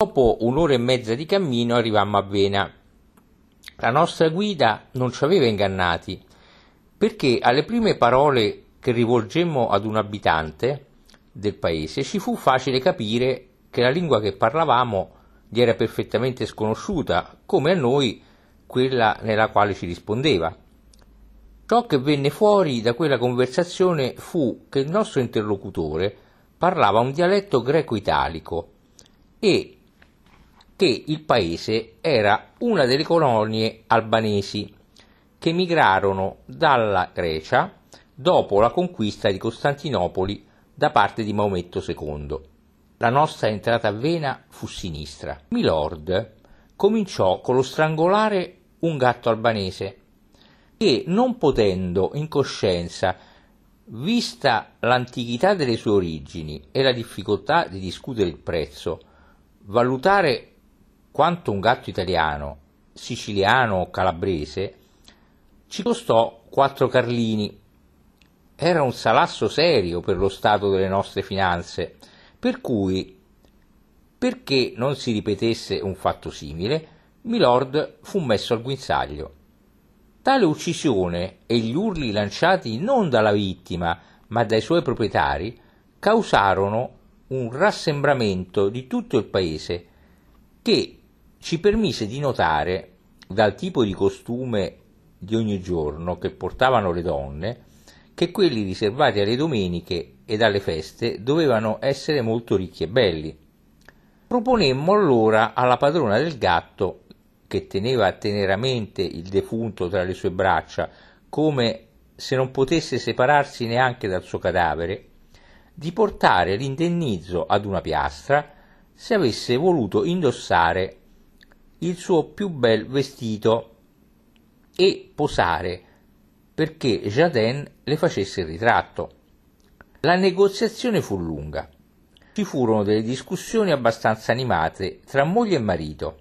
Dopo un'ora e mezza di cammino arrivammo a Vena. La nostra guida non ci aveva ingannati, perché alle prime parole che rivolgemmo ad un abitante del paese ci fu facile capire che la lingua che parlavamo gli era perfettamente sconosciuta, come a noi quella nella quale ci rispondeva. Ciò che venne fuori da quella conversazione fu che il nostro interlocutore parlava un dialetto greco-italico e che il paese era una delle colonie albanesi che migrarono dalla Grecia dopo la conquista di Costantinopoli da parte di Maometto II. La nostra entrata a Vena fu sinistra. Milord cominciò con lo strangolare un gatto albanese e, non potendo in coscienza, vista l'antichità delle sue origini e la difficoltà di discutere il prezzo, valutare quanto un gatto italiano, siciliano o calabrese, ci costò quattro carlini. Era un salasso serio per lo stato delle nostre finanze, per cui, perché non si ripetesse un fatto simile, Milord fu messo al guinzaglio. Tale uccisione e gli urli lanciati non dalla vittima, ma dai suoi proprietari, causarono un rassembramento di tutto il paese che ci permise di notare, dal tipo di costume di ogni giorno che portavano le donne, che quelli riservati alle domeniche e alle feste dovevano essere molto ricchi e belli. Proponemmo allora alla padrona del gatto, che teneva teneramente il defunto tra le sue braccia, come se non potesse separarsi neanche dal suo cadavere, di portare l'indennizzo ad una piastra se avesse voluto indossare il suo più bel vestito e posare perché Jaden le facesse il ritratto. La negoziazione fu lunga. Ci furono delle discussioni abbastanza animate tra moglie e marito.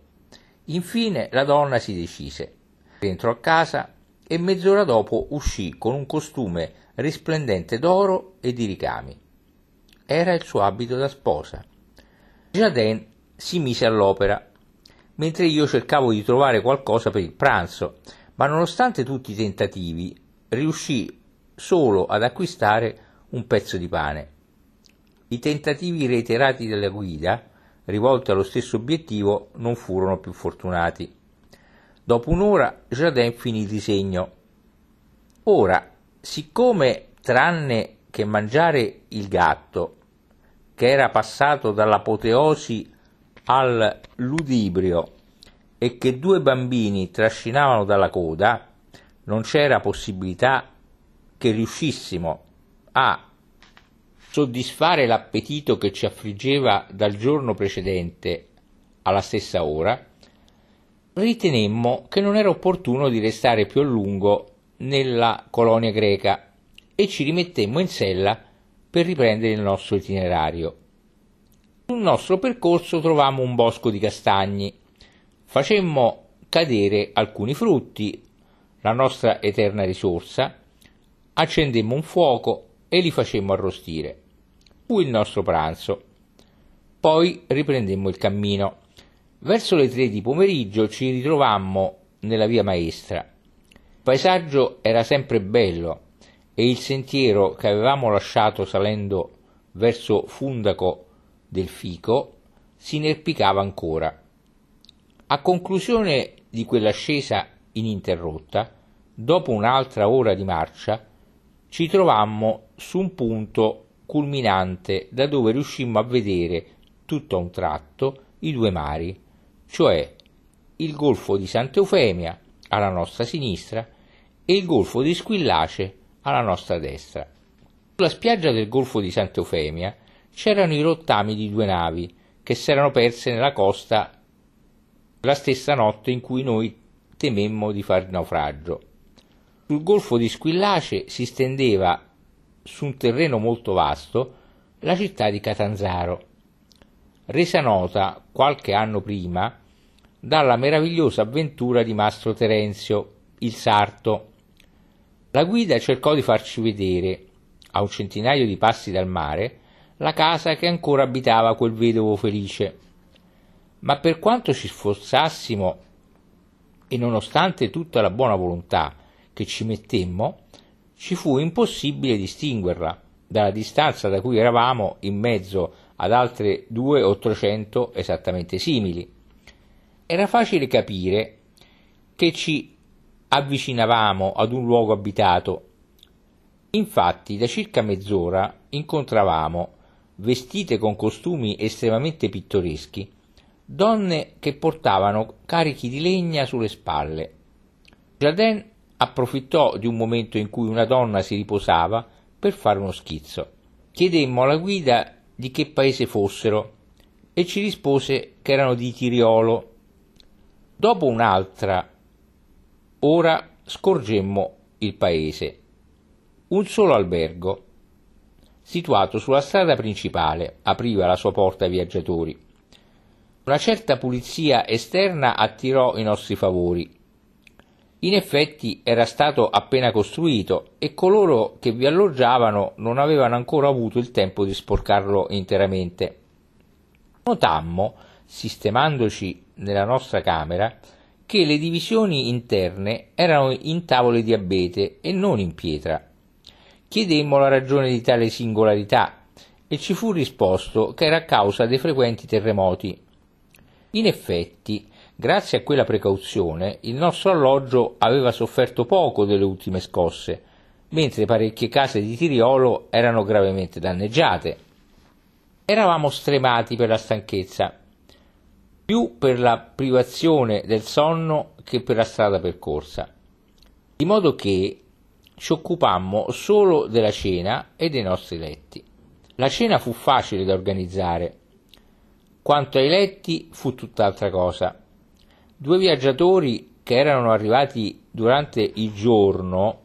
Infine la donna si decise. Rientrò a casa e mezz'ora dopo uscì con un costume risplendente d'oro e di ricami. Era il suo abito da sposa. Jaden si mise all'opera mentre io cercavo di trovare qualcosa per il pranzo, ma nonostante tutti i tentativi riuscì solo ad acquistare un pezzo di pane. I tentativi reiterati della guida, rivolti allo stesso obiettivo, non furono più fortunati. Dopo un'ora Jardin finì il disegno. Ora, siccome tranne che mangiare il gatto, che era passato dall'apoteosi al ludibrio e che due bambini trascinavano dalla coda, non c'era possibilità che riuscissimo a soddisfare l'appetito che ci affliggeva dal giorno precedente alla stessa ora, ritenemmo che non era opportuno di restare più a lungo nella colonia greca e ci rimettemmo in sella per riprendere il nostro itinerario. Sul nostro percorso trovammo un bosco di castagni. Facemmo cadere alcuni frutti, la nostra eterna risorsa, accendemmo un fuoco e li facemmo arrostire. Fu il nostro pranzo. Poi riprendemmo il cammino. Verso le tre di pomeriggio ci ritrovammo nella via maestra. Il paesaggio era sempre bello e il sentiero che avevamo lasciato salendo verso Fundaco del fico si inerpicava ancora. A conclusione di quell'ascesa ininterrotta, dopo un'altra ora di marcia, ci trovammo su un punto culminante da dove riuscimmo a vedere tutto a un tratto i due mari, cioè il golfo di Santa Eufemia alla nostra sinistra e il golfo di Squillace alla nostra destra. Sulla spiaggia del golfo di Santa Eufemia c'erano i rottami di due navi che s'erano perse nella costa la stessa notte in cui noi tememmo di far naufragio. Sul golfo di Squillace si stendeva su un terreno molto vasto la città di Catanzaro, resa nota qualche anno prima dalla meravigliosa avventura di Mastro Terenzio, il sarto. La guida cercò di farci vedere, a un centinaio di passi dal mare, la casa che ancora abitava quel vedovo felice. ma per quanto ci sforzassimo e nonostante tutta la buona volontà che ci mettemmo, ci fu impossibile distinguerla dalla distanza da cui eravamo in mezzo ad altre due o trecento esattamente simili. Era facile capire che ci avvicinavamo ad un luogo abitato. Infatti, da circa mezz'ora incontravamo, vestite con costumi estremamente pittoreschi, donne che portavano carichi di legna sulle spalle. Jaden approfittò di un momento in cui una donna si riposava per fare uno schizzo. Chiedemmo alla guida di che paese fossero e ci rispose che erano di Tiriolo. Dopo un'altra ora scorgemmo il paese. Un solo albergo, situato sulla strada principale, apriva la sua porta ai viaggiatori. Una certa pulizia esterna attirò i nostri favori in effetti era stato appena costruito e coloro che vi alloggiavano non avevano ancora avuto il tempo di sporcarlo interamente. Notammo, sistemandoci nella nostra camera, che le divisioni interne erano in tavole di abete e non in pietra. Chiedemmo la ragione di tale singolarità e ci fu risposto che era a causa dei frequenti terremoti. In effetti, Grazie a quella precauzione il nostro alloggio aveva sofferto poco delle ultime scosse, mentre parecchie case di Tiriolo erano gravemente danneggiate. Eravamo stremati per la stanchezza, più per la privazione del sonno che per la strada percorsa, di modo che ci occupammo solo della cena e dei nostri letti. La cena fu facile da organizzare, quanto ai letti fu tutt'altra cosa. Due viaggiatori che erano arrivati durante il giorno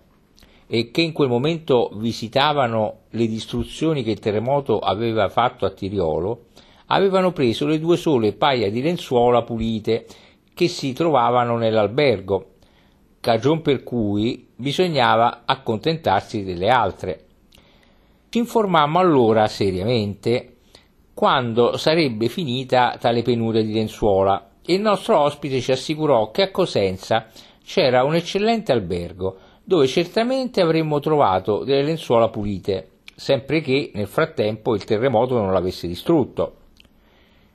e che in quel momento visitavano le distruzioni che il terremoto aveva fatto a Tiriolo, avevano preso le due sole paia di lenzuola pulite che si trovavano nell'albergo, cagion per cui bisognava accontentarsi delle altre. Ci informammo allora seriamente quando sarebbe finita tale penuria di lenzuola il nostro ospite ci assicurò che a Cosenza c'era un eccellente albergo dove certamente avremmo trovato delle lenzuola pulite, sempre che nel frattempo il terremoto non l'avesse distrutto.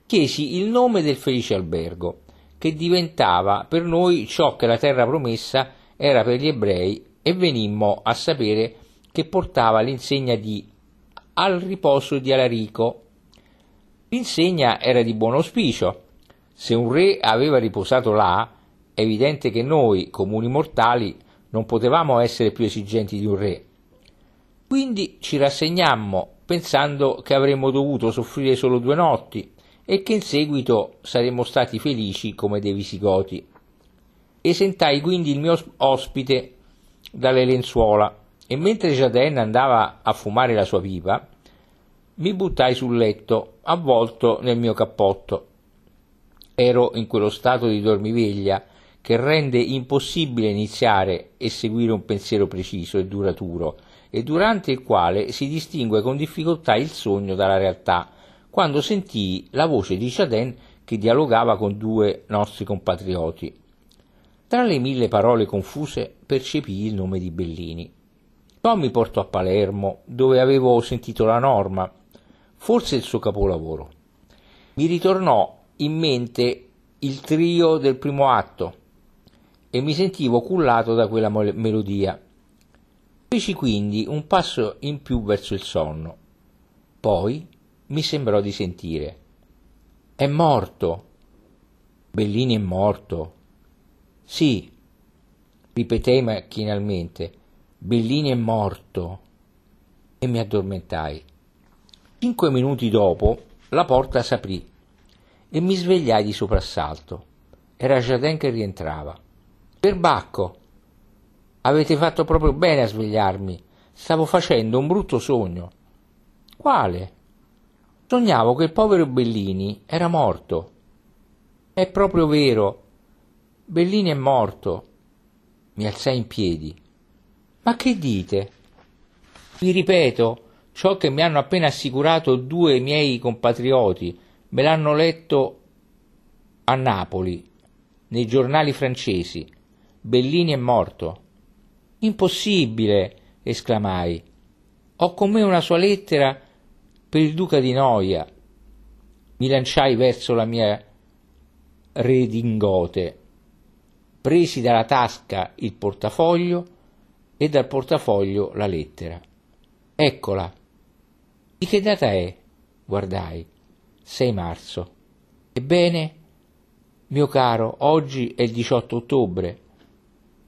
Chiesi il nome del felice albergo, che diventava per noi ciò che la terra promessa era per gli ebrei e venimmo a sapere che portava l'insegna di Al riposo di Alarico. L'insegna era di buon auspicio se un re aveva riposato là, è evidente che noi, comuni mortali, non potevamo essere più esigenti di un re. Quindi ci rassegnammo, pensando che avremmo dovuto soffrire solo due notti e che in seguito saremmo stati felici come dei visigoti. Esentai quindi il mio ospite dalle lenzuola e mentre Jaden andava a fumare la sua pipa, mi buttai sul letto, avvolto nel mio cappotto ero in quello stato di dormiveglia che rende impossibile iniziare e seguire un pensiero preciso e duraturo, e durante il quale si distingue con difficoltà il sogno dalla realtà, quando sentii la voce di Chaden che dialogava con due nostri compatrioti. Tra le mille parole confuse percepii il nome di Bellini. Ciò mi portò a Palermo, dove avevo sentito la norma, forse il suo capolavoro. Mi ritornò in mente il trio del primo atto e mi sentivo cullato da quella melodia. Feci quindi un passo in più verso il sonno. Poi mi sembrò di sentire. È morto. Bellini è morto. Sì, ripetei macchinalmente. Bellini è morto. E mi addormentai. Cinque minuti dopo la porta s'aprì e mi svegliai di soprassalto. Era Jaden che rientrava. Perbacco! Avete fatto proprio bene a svegliarmi. Stavo facendo un brutto sogno. Quale? Sognavo che il povero Bellini era morto. È proprio vero. Bellini è morto. Mi alzai in piedi. Ma che dite? Vi ripeto ciò che mi hanno appena assicurato due miei compatrioti me l'hanno letto a Napoli, nei giornali francesi, Bellini è morto. Impossibile, esclamai. Ho con me una sua lettera per il duca di Noia. Mi lanciai verso la mia redingote, presi dalla tasca il portafoglio e dal portafoglio la lettera. Eccola. Di che data è? Guardai. 6 marzo. Ebbene, mio caro, oggi è il 18 ottobre.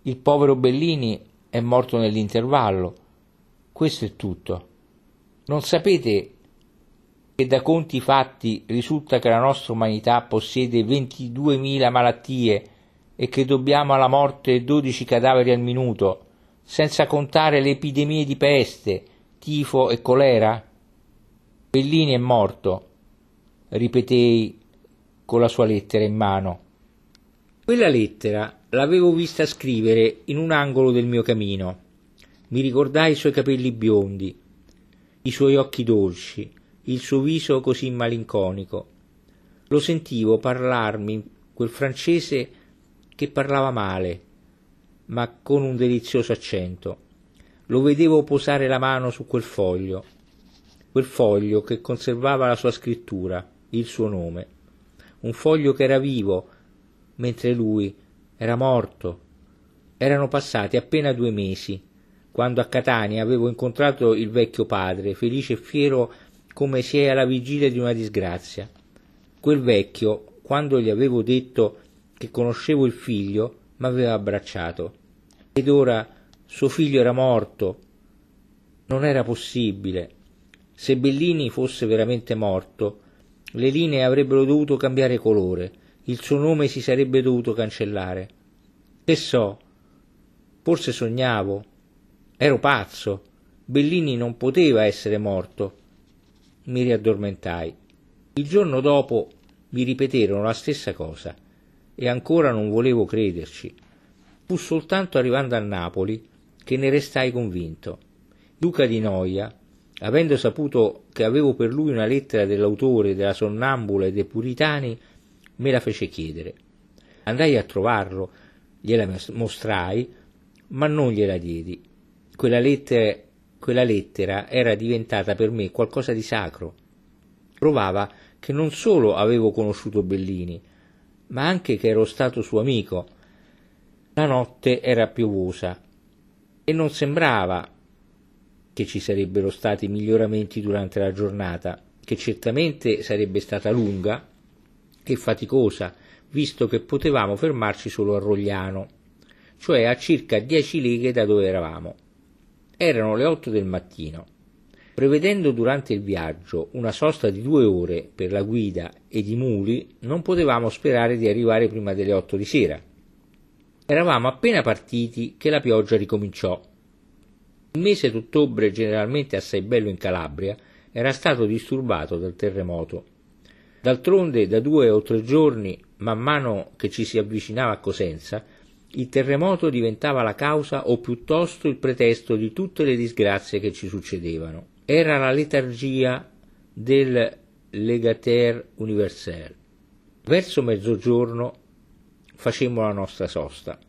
Il povero Bellini è morto nell'intervallo. Questo è tutto. Non sapete che da conti fatti risulta che la nostra umanità possiede 22.000 malattie e che dobbiamo alla morte 12 cadaveri al minuto, senza contare le epidemie di peste, tifo e colera? Bellini è morto, ripetei con la sua lettera in mano. Quella lettera l'avevo vista scrivere in un angolo del mio camino. Mi ricordai i suoi capelli biondi, i suoi occhi dolci, il suo viso così malinconico. Lo sentivo parlarmi quel francese che parlava male, ma con un delizioso accento. Lo vedevo posare la mano su quel foglio, quel foglio che conservava la sua scrittura, il suo nome. Un foglio che era vivo, mentre lui era morto. Erano passati appena due mesi, quando a Catania avevo incontrato il vecchio padre, felice e fiero come se alla vigilia di una disgrazia. Quel vecchio, quando gli avevo detto che conoscevo il figlio, m'aveva abbracciato. Ed ora suo figlio era morto. Non era possibile. Se Bellini fosse veramente morto, le linee avrebbero dovuto cambiare colore, il suo nome si sarebbe dovuto cancellare. Che so, forse sognavo, ero pazzo, Bellini non poteva essere morto mi riaddormentai. Il giorno dopo mi ripeterono la stessa cosa e ancora non volevo crederci. Fu soltanto arrivando a Napoli che ne restai convinto. Duca di Noia, avendo saputo che avevo per lui una lettera dell'autore della Sonnambula e dei Puritani, me la fece chiedere. Andai a trovarlo, gliela mostrai, ma non gliela diedi. Quella lettera quella lettera era diventata per me qualcosa di sacro. Provava che non solo avevo conosciuto Bellini, ma anche che ero stato suo amico. La notte era piovosa e non sembrava che ci sarebbero stati miglioramenti durante la giornata, che certamente sarebbe stata lunga e faticosa, visto che potevamo fermarci solo a Rogliano, cioè a circa dieci leghe da dove eravamo. Erano le otto del mattino. Prevedendo durante il viaggio una sosta di due ore per la guida ed i muli, non potevamo sperare di arrivare prima delle otto di sera. Eravamo appena partiti che la pioggia ricominciò. Il mese d'ottobre, generalmente assai bello in Calabria, era stato disturbato dal terremoto. D'altronde, da due o tre giorni, man mano che ci si avvicinava a Cosenza, il terremoto diventava la causa o piuttosto il pretesto di tutte le disgrazie che ci succedevano. Era la letargia del legater universel. Verso mezzogiorno facemmo la nostra sosta.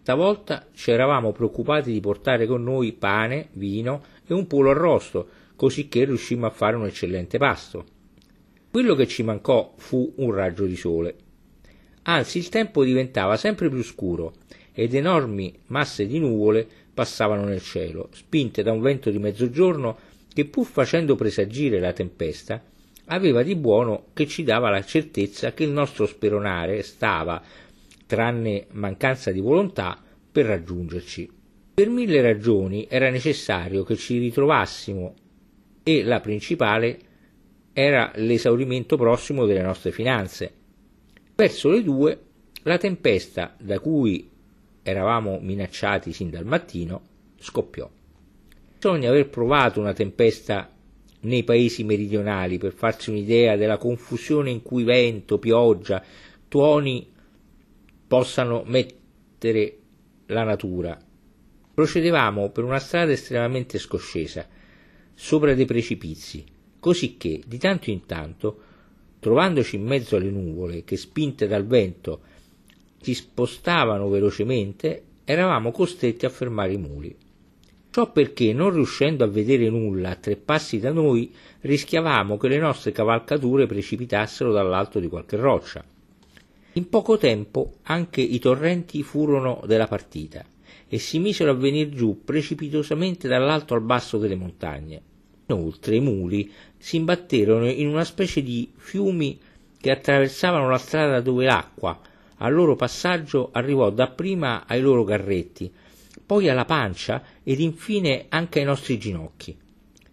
Stavolta ci eravamo preoccupati di portare con noi pane, vino e un polo arrosto, così che riuscimmo a fare un eccellente pasto. Quello che ci mancò fu un raggio di sole. Anzi, il tempo diventava sempre più scuro ed enormi masse di nuvole passavano nel cielo, spinte da un vento di mezzogiorno che pur facendo presagire la tempesta, aveva di buono che ci dava la certezza che il nostro speronare stava, tranne mancanza di volontà, per raggiungerci. Per mille ragioni era necessario che ci ritrovassimo e la principale era l'esaurimento prossimo delle nostre finanze. Verso le due la tempesta da cui eravamo minacciati sin dal mattino, scoppiò. Bisogna aver provato una tempesta nei paesi meridionali per farsi un'idea della confusione in cui vento, pioggia, tuoni possano mettere la natura. Procedevamo per una strada estremamente scoscesa, sopra dei precipizi, così che di tanto in tanto Trovandoci in mezzo alle nuvole che, spinte dal vento, si spostavano velocemente, eravamo costretti a fermare i muli. Ciò perché, non riuscendo a vedere nulla a tre passi da noi, rischiavamo che le nostre cavalcature precipitassero dall'alto di qualche roccia. In poco tempo anche i torrenti furono della partita e si misero a venir giù precipitosamente dall'alto al basso delle montagne. Inoltre i muli si imbatterono in una specie di fiumi che attraversavano la strada dove l'acqua, al loro passaggio, arrivò dapprima ai loro carretti, poi alla pancia ed infine anche ai nostri ginocchi.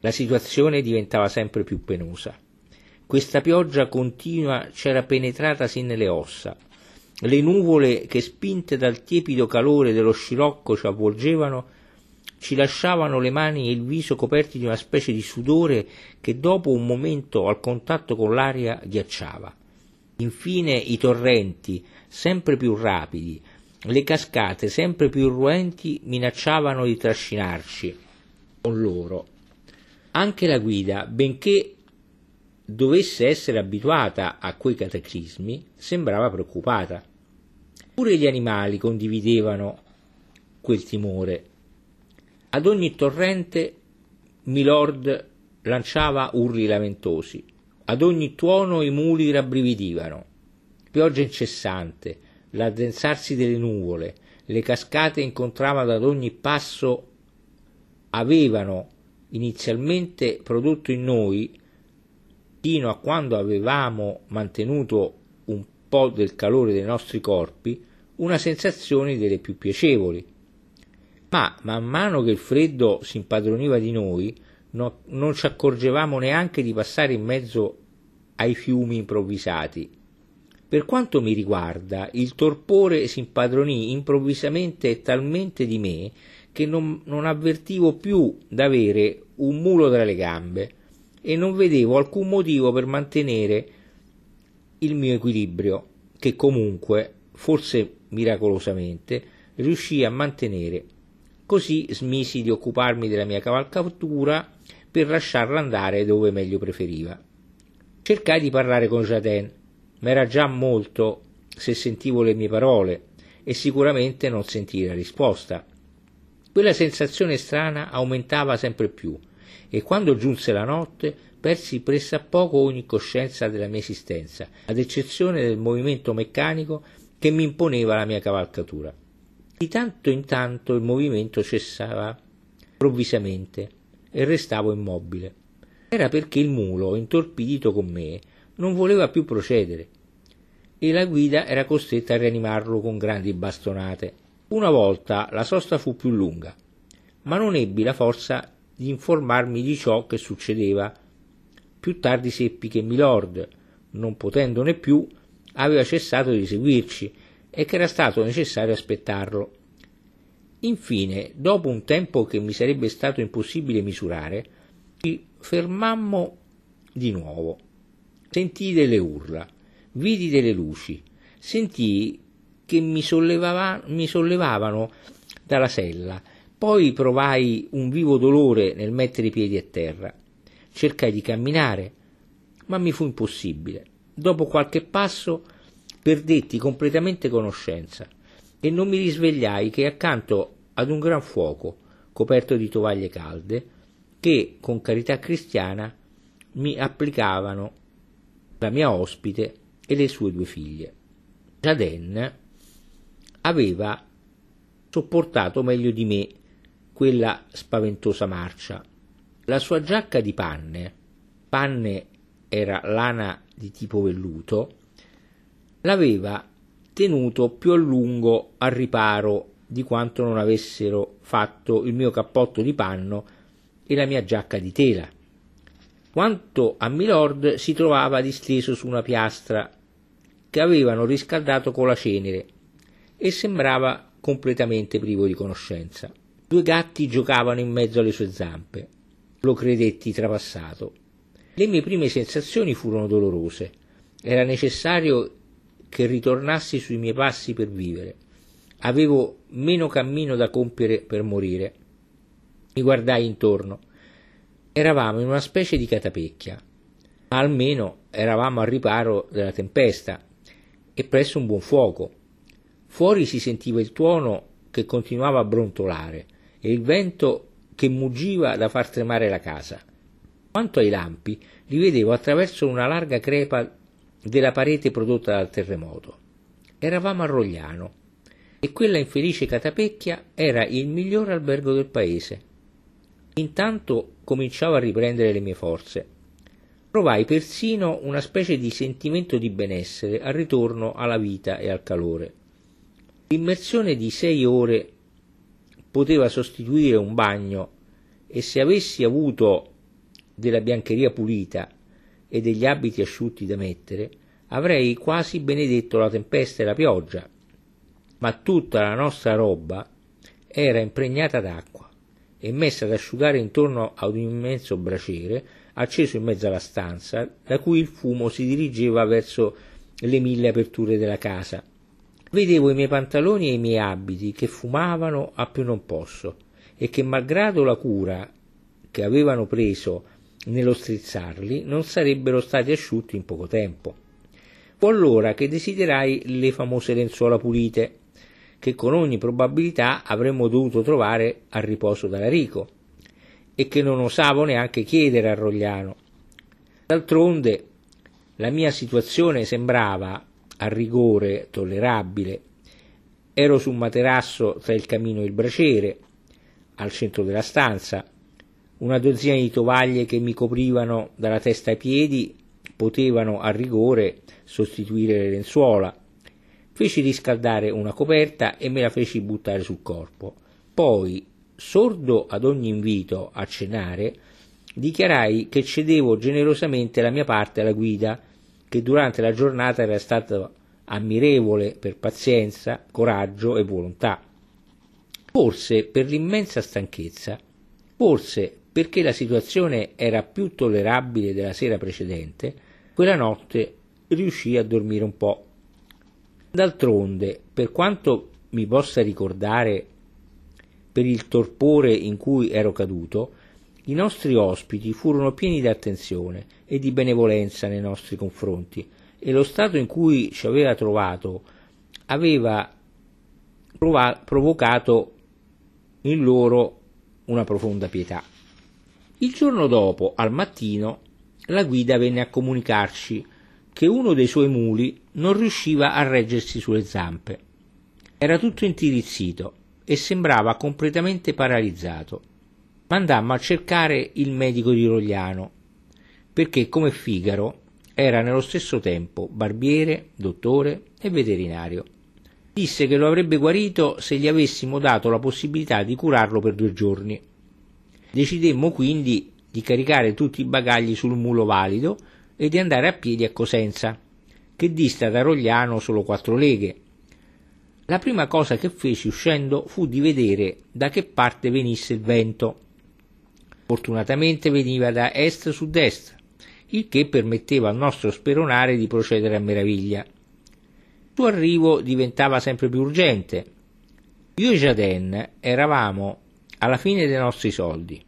La situazione diventava sempre più penosa. Questa pioggia continua c'era penetrata sin nelle ossa. Le nuvole che spinte dal tiepido calore dello scirocco ci avvolgevano ci lasciavano le mani e il viso coperti di una specie di sudore che dopo un momento al contatto con l'aria ghiacciava. Infine i torrenti, sempre più rapidi, le cascate sempre più irruenti minacciavano di trascinarci con loro. Anche la guida, benché dovesse essere abituata a quei cataclismi, sembrava preoccupata. Pure gli animali condividevano quel timore. Ad ogni torrente Milord lanciava urli lamentosi, ad ogni tuono i muli rabbrividivano. Pioggia incessante, l'addensarsi delle nuvole, le cascate incontravano ad ogni passo avevano inizialmente prodotto in noi fino a quando avevamo mantenuto un po' del calore dei nostri corpi, una sensazione delle più piacevoli. Ma man mano che il freddo si impadroniva di noi, no, non ci accorgevamo neanche di passare in mezzo ai fiumi improvvisati. Per quanto mi riguarda, il torpore si impadronì improvvisamente talmente di me che non, non avvertivo più d'avere un mulo tra le gambe e non vedevo alcun motivo per mantenere il mio equilibrio, che comunque, forse miracolosamente, riuscii a mantenere. Così smisi di occuparmi della mia cavalcatura per lasciarla andare dove meglio preferiva. Cercai di parlare con Jaden, ma era già molto se sentivo le mie parole e sicuramente non sentii la risposta. Quella sensazione strana aumentava sempre più e quando giunse la notte persi pressappoco ogni coscienza della mia esistenza, ad eccezione del movimento meccanico che mi imponeva la mia cavalcatura. Di tanto in tanto il movimento cessava improvvisamente e restavo immobile. Era perché il mulo, intorpidito con me, non voleva più procedere e la guida era costretta a rianimarlo con grandi bastonate. Una volta la sosta fu più lunga, ma non ebbi la forza di informarmi di ciò che succedeva. Più tardi seppi che Milord, non potendone più, aveva cessato di seguirci e che era stato necessario aspettarlo. Infine, dopo un tempo che mi sarebbe stato impossibile misurare, ci fermammo di nuovo. Sentii delle urla, vidi delle luci, sentii che mi, sollevava, mi sollevavano dalla sella poi provai un vivo dolore nel mettere i piedi a terra. Cercai di camminare, ma mi fu impossibile. Dopo qualche passo perdetti completamente conoscenza e non mi risvegliai che accanto ad un gran fuoco coperto di tovaglie calde che, con carità cristiana, mi applicavano la mia ospite e le sue due figlie. Jaden aveva sopportato meglio di me quella spaventosa marcia. La sua giacca di panne, panne era lana di tipo velluto, l'aveva tenuto più a lungo al riparo di quanto non avessero fatto il mio cappotto di panno e la mia giacca di tela. Quanto a Milord si trovava disteso su una piastra che avevano riscaldato con la cenere e sembrava completamente privo di conoscenza. Due gatti giocavano in mezzo alle sue zampe. Lo credetti trapassato. Le mie prime sensazioni furono dolorose. Era necessario che ritornassi sui miei passi per vivere. Avevo meno cammino da compiere per morire. Mi guardai intorno. Eravamo in una specie di catapecchia, ma almeno eravamo al riparo della tempesta e presso un buon fuoco. Fuori si sentiva il tuono che continuava a brontolare e il vento che muggiva da far tremare la casa. Quanto ai lampi, li vedevo attraverso una larga crepa della parete prodotta dal terremoto. Eravamo a Rogliano e quella infelice catapecchia era il miglior albergo del paese. Intanto cominciavo a riprendere le mie forze. Provai persino una specie di sentimento di benessere al ritorno alla vita e al calore. L'immersione di sei ore poteva sostituire un bagno e se avessi avuto della biancheria pulita e degli abiti asciutti da mettere, avrei quasi benedetto la tempesta e la pioggia, ma tutta la nostra roba era impregnata d'acqua e messa ad asciugare intorno ad un immenso braciere acceso in mezzo alla stanza, da cui il fumo si dirigeva verso le mille aperture della casa. Vedevo i miei pantaloni e i miei abiti che fumavano a più non posso e che, malgrado la cura che avevano preso nello strizzarli, non sarebbero stati asciutti in poco tempo. Fu allora che desiderai le famose lenzuola pulite, che con ogni probabilità avremmo dovuto trovare a riposo da Larico, e che non osavo neanche chiedere a Rogliano. D'altronde la mia situazione sembrava, a rigore, tollerabile. Ero su un materasso tra il camino e il braciere, al centro della stanza, una dozzina di tovaglie che mi coprivano dalla testa ai piedi potevano a rigore sostituire le lenzuola. Feci riscaldare una coperta e me la feci buttare sul corpo. Poi, sordo ad ogni invito a cenare, dichiarai che cedevo generosamente la mia parte alla guida, che durante la giornata era stata ammirevole per pazienza, coraggio e volontà. Forse per l'immensa stanchezza, forse perché la situazione era più tollerabile della sera precedente, quella notte riuscii a dormire un po'. D'altronde, per quanto mi possa ricordare per il torpore in cui ero caduto, i nostri ospiti furono pieni di attenzione e di benevolenza nei nostri confronti e lo stato in cui ci aveva trovato aveva prov- provocato in loro una profonda pietà. Il giorno dopo, al mattino, la guida venne a comunicarci che uno dei suoi muli non riusciva a reggersi sulle zampe. Era tutto intirizzito e sembrava completamente paralizzato. Mandammo a cercare il medico di Rogliano, perché come Figaro era nello stesso tempo barbiere, dottore e veterinario. Disse che lo avrebbe guarito se gli avessimo dato la possibilità di curarlo per due giorni. Decidemmo quindi di caricare tutti i bagagli sul mulo valido e di andare a piedi a Cosenza, che dista da Rogliano solo quattro leghe. La prima cosa che feci uscendo fu di vedere da che parte venisse il vento. Fortunatamente veniva da est-sud-est, il che permetteva al nostro speronare di procedere a meraviglia. Il suo arrivo diventava sempre più urgente. Io e Jaden eravamo alla fine dei nostri soldi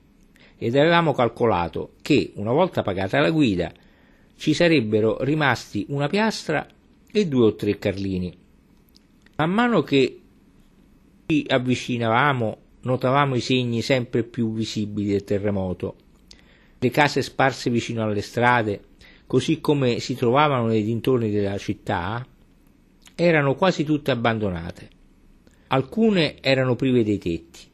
ed avevamo calcolato che, una volta pagata la guida, ci sarebbero rimasti una piastra e due o tre carlini. Man mano che ci avvicinavamo, notavamo i segni sempre più visibili del terremoto. Le case sparse vicino alle strade, così come si trovavano nei dintorni della città, erano quasi tutte abbandonate. Alcune erano prive dei tetti,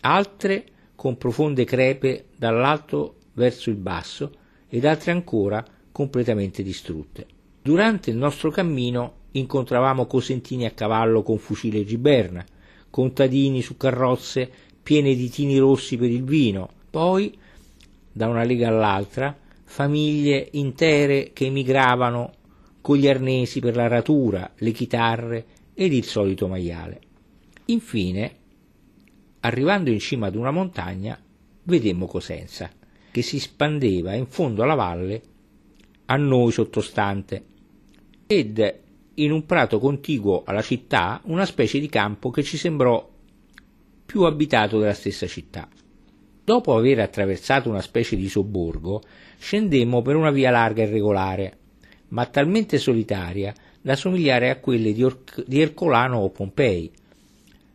altre con profonde crepe dall'alto verso il basso ed altre ancora completamente distrutte. Durante il nostro cammino incontravamo cosentini a cavallo con fucile e giberna, contadini su carrozze piene di tini rossi per il vino, poi, da una lega all'altra, famiglie intere che emigravano con gli arnesi per l'aratura, le chitarre ed il solito maiale. Infine, arrivando in cima ad una montagna, vedemmo Cosenza, che si spandeva in fondo alla valle a noi sottostante, ed in un prato contiguo alla città una specie di campo che ci sembrò più abitato della stessa città. Dopo aver attraversato una specie di sobborgo, scendemmo per una via larga e regolare, ma talmente solitaria da somigliare a quelle di, Or- di Ercolano o Pompei.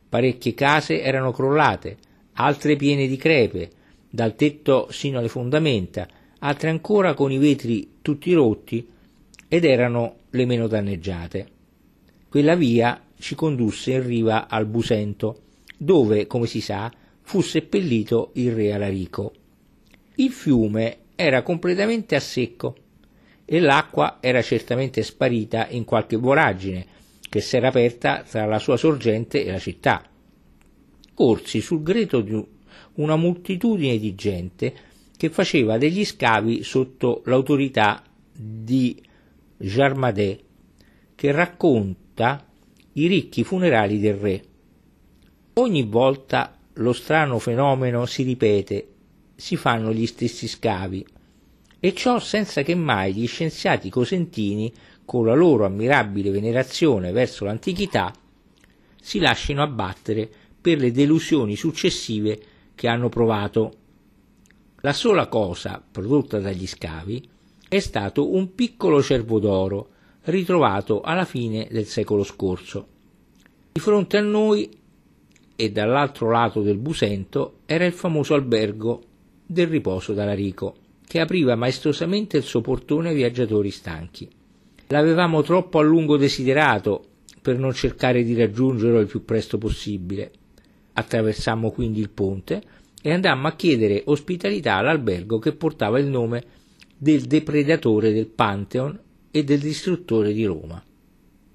Parecchie case erano crollate, altre piene di crepe, dal tetto sino alle fondamenta, altre ancora con i vetri tutti rotti ed erano le meno danneggiate. Quella via ci condusse in riva al Busento, dove, come si sa, fu seppellito il re Alarico. Il fiume era completamente a secco e l'acqua era certamente sparita in qualche voragine che s'era aperta tra la sua sorgente e la città. Corsi sul greto di una moltitudine di gente che faceva degli scavi sotto l'autorità di Jarmadè, che racconta i ricchi funerali del re. Ogni volta lo strano fenomeno si ripete, si fanno gli stessi scavi, e ciò senza che mai gli scienziati cosentini, con la loro ammirabile venerazione verso l'antichità, si lasciano abbattere per le delusioni successive che hanno provato. La sola cosa prodotta dagli scavi è stato un piccolo cervo d'oro ritrovato alla fine del secolo scorso. Di fronte a noi e dall'altro lato del Busento era il famoso albergo del riposo d'Alarico, che apriva maestosamente il suo portone ai viaggiatori stanchi. L'avevamo troppo a lungo desiderato per non cercare di raggiungerlo il più presto possibile. Attraversammo quindi il ponte e andammo a chiedere ospitalità all'albergo che portava il nome del depredatore del Pantheon e del distruttore di Roma.